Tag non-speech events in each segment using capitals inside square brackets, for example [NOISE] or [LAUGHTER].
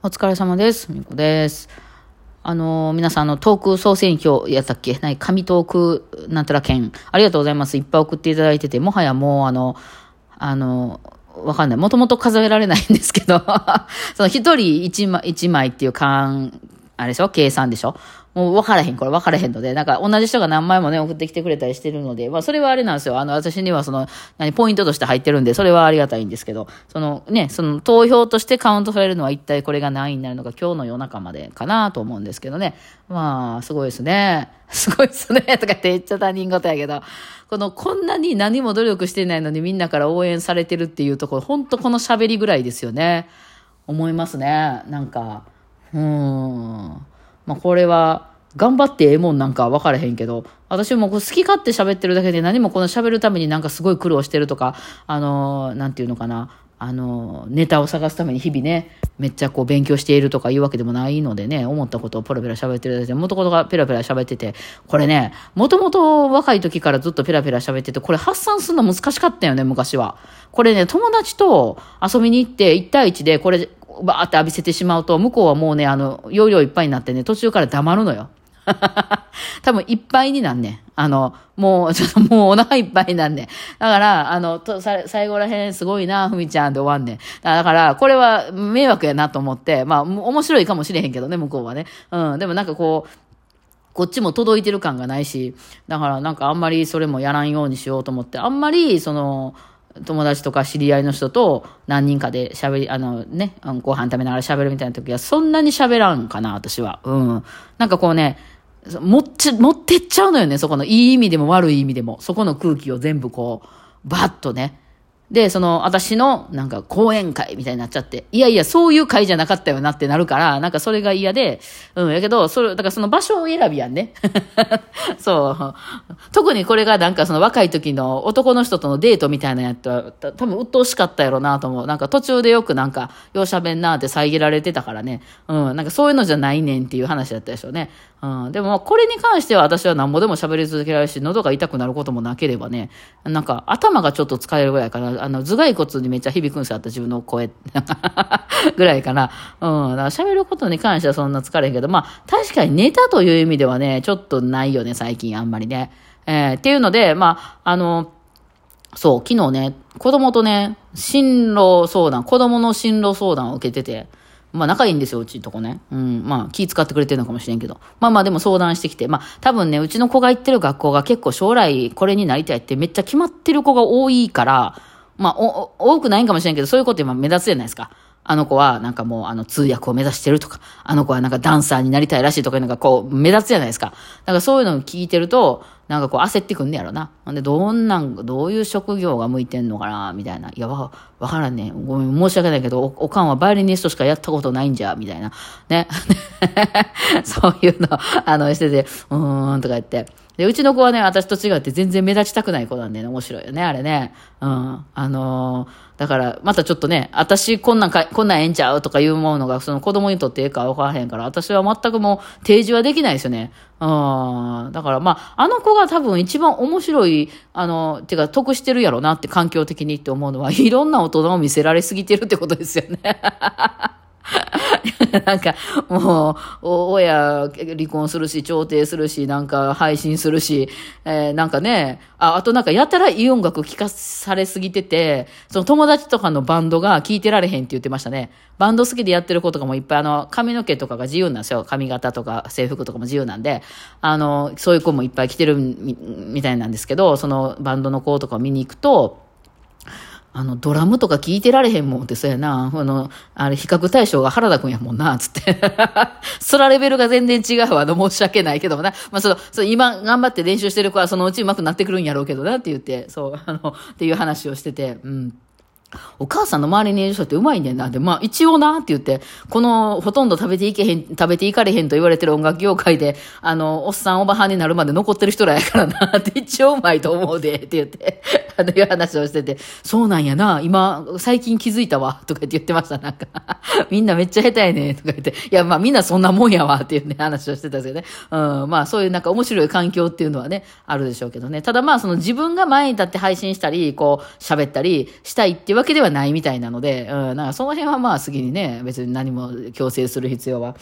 お疲れ様です。みこです。あのー皆さん、の、トーク総選挙やったっけ？ない、紙トークなんたら券。ありがとうございます。いっぱい送っていただいてて、もはやもう、あの、あの、わかんない。もともと数えられないんですけど、[LAUGHS] その一人一枚、一枚っていう勘、あれでしょ？計算でしょ？もう分からへん、これ分からへんので、なんか同じ人が何枚もね、送ってきてくれたりしてるので、まあそれはあれなんですよ。あの、私にはその、何、ポイントとして入ってるんで、それはありがたいんですけど、そのね、その投票としてカウントされるのは一体これが何位になるのか、今日の夜中までかなと思うんですけどね。まあ、すごいですね。[LAUGHS] すごいですね。[LAUGHS] とかって言っちゃ他人事やけど、この、こんなに何も努力してないのにみんなから応援されてるっていうところ、本当この喋りぐらいですよね。思いますね。なんか、うーん。まあ、これは、頑張ってええもんなんか分からへんけど、私もこう好き勝手喋ってるだけで何もこの喋るためになんかすごい苦労してるとか、あのーなんていうのかな、あのネタを探すために日々ね、めっちゃこう勉強しているとかいうわけでもないのでね、思ったことをペラペラ喋ってるだけで、もともとがペラペラ喋ってて、これね、もともと若い時からずっとペラペラ喋ってて、これ発散するの難しかったよね、昔は。これね、友達と遊びに行って1対1でこれ、バーって浴びせてしまうと、向こうはもうね、あの、容量いっぱいになってね、途中から黙るのよ。[LAUGHS] 多分いっぱいになんねん。あの、もう、[LAUGHS] ちょっともうお腹いっぱいになんねん。だから、あの、とさ最後らへんすごいな、ふみちゃんで終わんねん。だから、これは迷惑やなと思って、まあ、面白いかもしれへんけどね、向こうはね。うん、でもなんかこう、こっちも届いてる感がないし、だからなんかあんまりそれもやらんようにしようと思って、あんまりその、友達とか知り合いの人と何人かで喋り、あのね、ご飯食べながら喋るみたいな時はそんなに喋らんかな、私は。うん。なんかこうね、持っち、持ってっちゃうのよね、そこの。いい意味でも悪い意味でも。そこの空気を全部こう、バッとね。で、その、私の、なんか、講演会みたいになっちゃって、いやいや、そういう会じゃなかったよなってなるから、なんかそれが嫌で、うん、やけど、それ、だからその場所を選びやんね。[LAUGHS] そう。特にこれがなんかその若い時の男の人とのデートみたいなやつは、た多分鬱陶しかったやろうなと思う。なんか途中でよくなんか、ようしゃべんなって遮られてたからね。うん、なんかそういうのじゃないねんっていう話だったでしょうね。うん、でもこれに関しては私は何ぼでも喋り続けられるし、喉が痛くなることもなければね、なんか頭がちょっと使えるぐらいかな。あの、頭蓋骨にめっちゃ響くんですよ、あった自分の声。[LAUGHS] ぐらいかな。うん。だから喋ることに関してはそんな疲れへんけど、まあ、確かにネタという意味ではね、ちょっとないよね、最近あんまりね。えーっていうので、まあ、あの、そう、昨日ね、子供とね、進路相談、子供の進路相談を受けてて、まあ仲いいんですよ、うちのとこね。うん、まあ気使ってくれてるのかもしれんけど。まあまあでも相談してきて、まあ多分ね、うちの子が行ってる学校が結構将来これになりたいってめっちゃ決まってる子が多いから、まあお多くないんかもしれんけど、そういうこと今目立つじゃないですか。あの子はなんかもうあの通訳を目指してるとか、あの子はなんかダンサーになりたいらしいとかいうのがこう目立つじゃないですか。だからそういうのを聞いてると、なんかこう焦ってくんねやろな。ほんで、どんなん、どういう職業が向いてんのかな、みたいな。いや、わ、わからんねん。ごめん、申し訳ないけど、お、おかんはバイオリニストしかやったことないんじゃ、みたいな。ね。[LAUGHS] そういうの、あの、してて、うーん、とか言って。で、うちの子はね、私と違って全然目立ちたくない子なんでね、面白いよね、あれね。うん。あのーだから、またちょっとね、私こんなんか、こんなんええんちゃうとかいうものが、その子供にとってええか分からへんから、私は全くもう提示はできないですよね。うん。だから、まあ、あの子が多分一番面白い、あの、てか得してるやろなって環境的にって思うのは、いろんな大人を見せられすぎてるってことですよね。[LAUGHS] なんか、もう、親離婚するし、調停するし、なんか配信するし、えーなんかね、あ、あとなんかやたらいい音楽聴かされすぎてて、その友達とかのバンドが聴いてられへんって言ってましたね。バンド好きでやってる子とかもいっぱい、あの、髪の毛とかが自由なんですよ。髪型とか制服とかも自由なんで、あの、そういう子もいっぱい来てるみみたいなんですけど、そのバンドの子とかを見に行くと、あの、ドラムとか聞いてられへんもんってそうやな。あの、あれ、比較対象が原田くんやもんな、つって。[LAUGHS] そらレベルが全然違うわ。の、申し訳ないけどもな。まあ、その、そ、今頑張って練習してる子はそのうち上手くなってくるんやろうけどな、って言って、そう、あの、っていう話をしてて、うん。お母さんの周りにいる人ってうまいねんな。で、まあ一応なって言って、このほとんど食べていけへん、食べていかれへんと言われてる音楽業界で、あの、おっさんおばはんになるまで残ってる人らやからなって一応うまいと思うで、って言って。あのいう話をしてて、そうなんやな、今、最近気づいたわ、とか言って言ってました、なんか。[LAUGHS] みんなめっちゃ下手やね、とか言って。いや、まあみんなそんなもんやわ、っていうね、話をしてたんですよね。うん、まあそういうなんか面白い環境っていうのはね、あるでしょうけどね。ただまあその自分が前に立って配信したり、こう、喋ったりしたいっていうわけではないみたいなので、うん、なんかその辺はまあ次にね、別に何も強制する必要は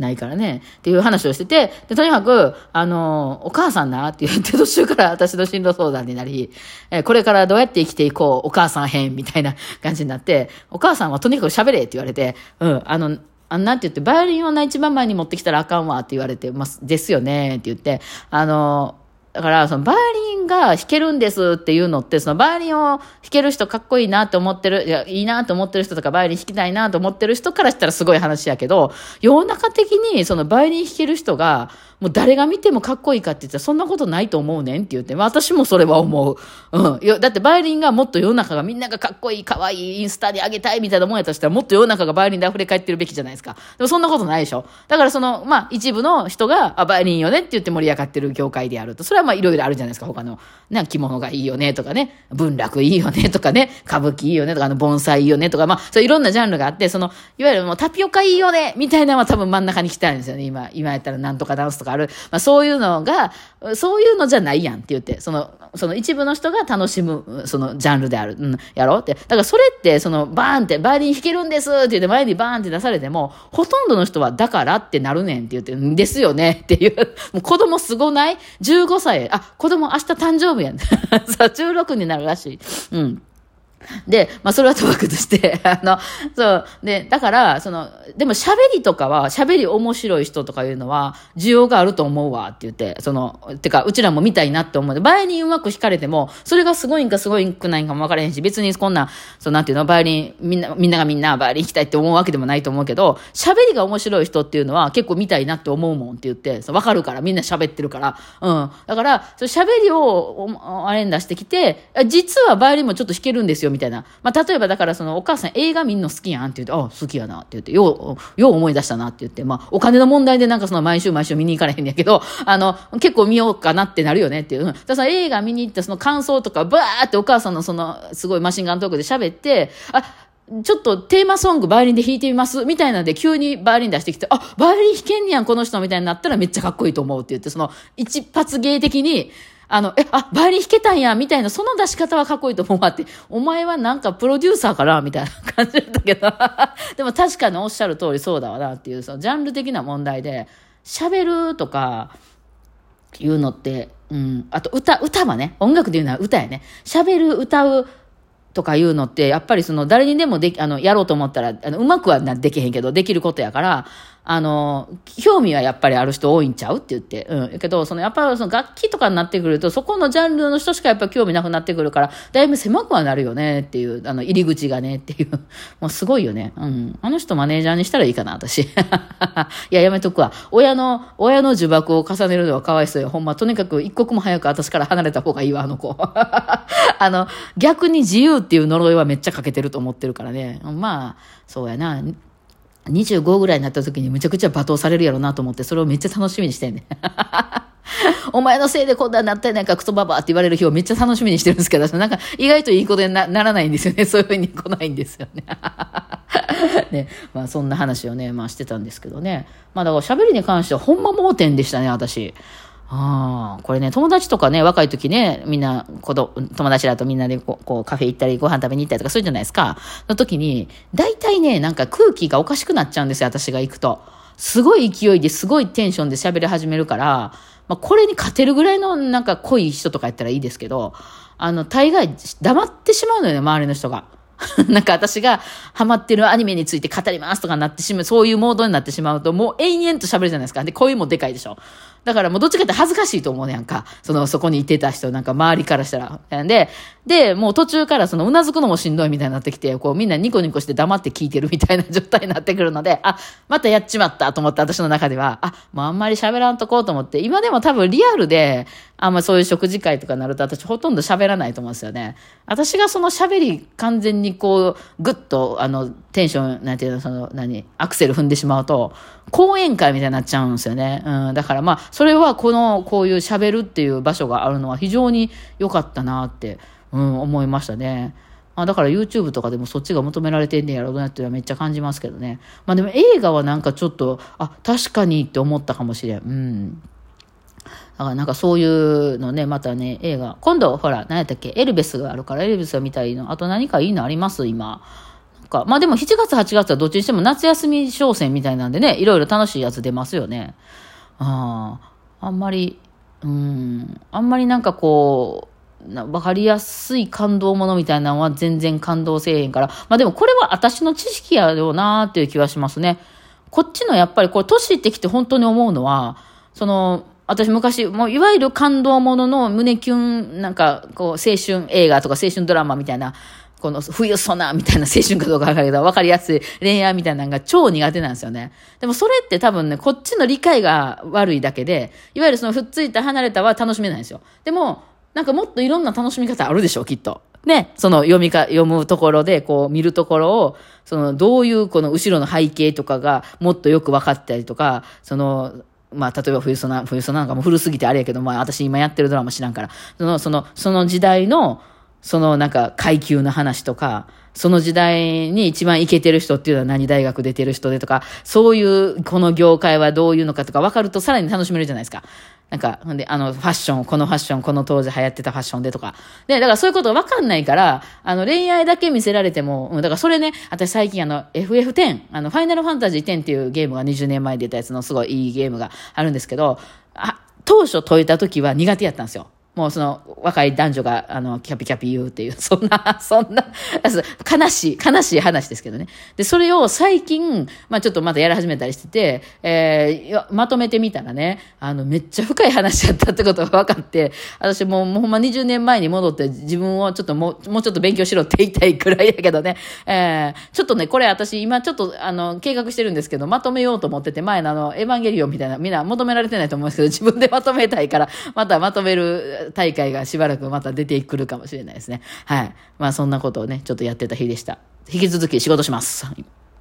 ないからね、っていう話をしてて、で、とにかく、あの、お母さんなって言って途中から [LAUGHS] 私の進路相談になり、えこれからどうやって生きていこう、お母さん編みたいな感じになって、お母さんはとにかく喋れって言われて、うん、あの、あなんて言って、バイオリンをな一番前に持ってきたらあかんわって言われて、ます、ですよねって言って、あの、だから、そのバイオリンが弾けるんですっていうのって、そのバイオリンを弾ける人かっこいいなと思ってる、いや、いいなと思ってる人とか、バイオリン弾きたいなと思ってる人からしたらすごい話やけど、世の中的にそのバイオリン弾ける人が、もう誰が見てもかっこいいかって言ったらそんなことないと思うねんって言って、私もそれは思う。うん。だってバイオリンがもっと世の中がみんながかっこいい、かわいい、インスタに上げたいみたいなもんやとしたらもっと世の中がバイオリンで溢れ返ってるべきじゃないですか。でもそんなことないでしょ。だからその、まあ一部の人が、あ、バイオリンよねって言って盛り上がってる業界であると。それはまあいろいろあるじゃないですか。他の、ね、着物がいいよねとかね、文楽いいよねとかね、歌舞伎いいよねとか、あの盆栽いいよねとか、まあそういろんなジャンルがあって、その、いわゆるもうタピオカいいよねみたいなのは多分真ん中に来たんですよね。今、今やったらなんとかダンスとかある。まあそういうのが、そういうのじゃないやんって言って、その、その一部の人が楽しむ、そのジャンルである。うん、やろうって。だからそれって、その、バーンって、バイオリン弾けるんですって言って前にバーンって出されても、ほとんどの人はだからってなるねんって言って、んですよねっていう。[LAUGHS] もう子供すごない ?15 歳。あ、子供明日誕生日やん。[LAUGHS] さあ、16になるらしい。うん。で、まあ、それはともかくとして、[LAUGHS] あの、そう、で、だから、その、でも喋りとかは、喋り面白い人とかいうのは、需要があると思うわって言って、その、てか、うちらも見たいなって思う。で、バイオリンうまく弾かれても、それがすごいんかすごいんくないんかも分からへんし、別にこんな、そう、なんていうの、バイオリン、みんな、みんながみんなバイオリン弾きたいって思うわけでもないと思うけど、喋りが面白い人っていうのは、結構見たいなって思うもんって言って、そう、わかるから、みんな喋ってるから、うん。だから、そ喋りを、あれに出してきて、実はバイオリンもちょっと弾けるんですよ、みたいな。まあ、例えばだからそのお母さん映画見んの好きやんって言って、あ、好きやなって言って、よう、よう思い出したなって言って、まあ、お金の問題でなんかその毎週毎週見に行かれへんやけど、[LAUGHS] あの、結構見ようかなってなるよねっていう。だからその映画見に行ったその感想とか、バーってお母さんのその、すごいマシンガントークで喋って、あ、ちょっとテーマソングバイオリンで弾いてみますみたいなんで急にバイオリン出してきて、あ、バイオリン弾けんねやん、この人みたいになったらめっちゃかっこいいと思うって言って、その一発芸的に、あの、え、あ、バイオリン弾けたんや、みたいな、その出し方はかっこいいと思うわって、お前はなんかプロデューサーかなみたいな感じだったけど、[LAUGHS] でも確かにおっしゃる通りそうだわなっていう、そのジャンル的な問題で、喋るとか、いうのって、うん、あと歌、歌はね、音楽で言うのは歌やね。喋る、歌う、とかいうのって、やっぱりその誰にでもでき、あの、やろうと思ったら、あの、うまくはできへんけど、できることやから、あの、興味はやっぱりある人多いんちゃうって言って。うん。けど、そのやっぱりその楽器とかになってくると、そこのジャンルの人しかやっぱ興味なくなってくるから、だいぶ狭くはなるよねっていう、あの、入り口がねっていう。[LAUGHS] もうすごいよね。うん。あの人マネージャーにしたらいいかな、私。[LAUGHS] いや、やめとくわ。親の、親の呪縛を重ねるのはかわいそうよ。ほんま、とにかく一刻も早く私から離れた方がいいわ、あの子。[LAUGHS] あの、逆に自由っていう呪いはめっちゃかけてると思ってるからね。まあ、そうやな。25ぐらいになった時にむちゃくちゃ罵倒されるやろなと思って、それをめっちゃ楽しみにしてんね。[LAUGHS] お前のせいでこんなになったやないか、クソババって言われる日をめっちゃ楽しみにしてるんですけど、なんか意外といいことにならないんですよね。[LAUGHS] そういうふうに来ないんですよね。ね、まあそんな話をね、まあしてたんですけどね。まあだから喋りに関してはほんま盲点でしたね、私。ああ、これね、友達とかね、若い時ね、みんな、子供、友達だとみんなでこう、こうカフェ行ったり、ご飯食べに行ったりとかするじゃないですか。の時に、大体ね、なんか空気がおかしくなっちゃうんですよ、私が行くと。すごい勢いですごいテンションで喋り始めるから、まあ、これに勝てるぐらいのなんか濃い人とかやったらいいですけど、あの、大概黙ってしまうのよね、周りの人が。[LAUGHS] なんか私がハマってるアニメについて語りますとかなってしまう、そういうモードになってしまうと、もう延々と喋るじゃないですか。で、声もでかいでしょ。だからもうどっちかって恥ずかしいと思うねやんか。その、そこにいてた人、なんか周りからしたら。で、で、もう途中からその、うなずくのもしんどいみたいになってきて、こうみんなニコニコして黙って聞いてるみたいな状態になってくるので、あ、またやっちまったと思って私の中では、あ、もうあんまり喋らんとこうと思って、今でも多分リアルで、あんまそういう食事会とかになると私ほとんど喋らないと思うんですよね。私がその喋り完全にこう、ぐっと、あの、テンション、なんていうの、その、何、アクセル踏んでしまうと、講演会みたいになっちゃうんですよね。うん、だからまあ、それはこの、こういう喋るっていう場所があるのは非常に良かったなってうん、思いましたね。あだから YouTube とかでもそっちが求められてんねやろうなっていうのはめっちゃ感じますけどね。まあでも映画はなんかちょっと、あ、確かにって思ったかもしれん。うん。だからなんかそういうのね、またね、映画。今度、ほら、何やったっけ、エルベスがあるから、エルベスが見たいの。あと何かいいのあります？今。まあでも7月、8月はどっちにしても夏休み商戦みたいなんでね、いろいろ楽しいやつ出ますよね。ああ、んまり、うん、あんまりなんかこう、なわかりやすい感動ものみたいなのは全然感動せえへんから。まあでもこれは私の知識やろうなーっていう気はしますね。こっちのやっぱりこう、年いってきて本当に思うのは、その、私昔、もういわゆる感動ものの胸キュン、なんかこう、青春映画とか青春ドラマみたいな、この冬ソナみたいな青春かどうかわかるけど、わかりやすい恋愛みたいなのが超苦手なんですよね。でもそれって多分ね、こっちの理解が悪いだけで、いわゆるそのふっついた離れたは楽しめないんですよ。でも、なんかもっといろんな楽しみ方あるでしょう、きっと。ね、その読みか、読むところで、こう見るところを、そのどういうこの後ろの背景とかがもっとよく分かったりとか、その、まあ、例えば冬ソナ、冬ソナなんかも古すぎてあれやけど、まあ、私今やってるドラマ知らんから、その、その、その時代の、そのなんか階級の話とか、その時代に一番イケてる人っていうのは何大学出てる人でとか、そういうこの業界はどういうのかとか分かるとさらに楽しめるじゃないですか。なんか、ほんで、あの、ファッション、このファッション、この当時流行ってたファッションでとか。で、だからそういうこと分かんないから、あの、恋愛だけ見せられても、うんだからそれね、私最近あの、FF10、あの、ファイナルファンタジー10っていうゲームが20年前に出たやつのすごいいいゲームがあるんですけど、あ、当初解いた時は苦手やったんですよ。もうその若い男女があのキャピキャピ言うっていう、[LAUGHS] そんな、そんな、悲しい、悲しい話ですけどね。で、それを最近、まあちょっとまたやり始めたりしてて、えーまとめてみたらね、あの、めっちゃ深い話やったってことが分かって、私ももうほんま20年前に戻って自分をちょっともう、もうちょっと勉強しろって言いたいくらいやけどね、えーちょっとね、これ私今ちょっとあの、計画してるんですけど、まとめようと思ってて、前のあの、エヴァンゲリオンみたいな、みんな求められてないと思うんですけど、自分でまとめたいから、またまとめる大会がしばらくまた出てくるかもしれないですね。はい。まあそんなことをね、ちょっとやってた日でした。引き続き仕事します。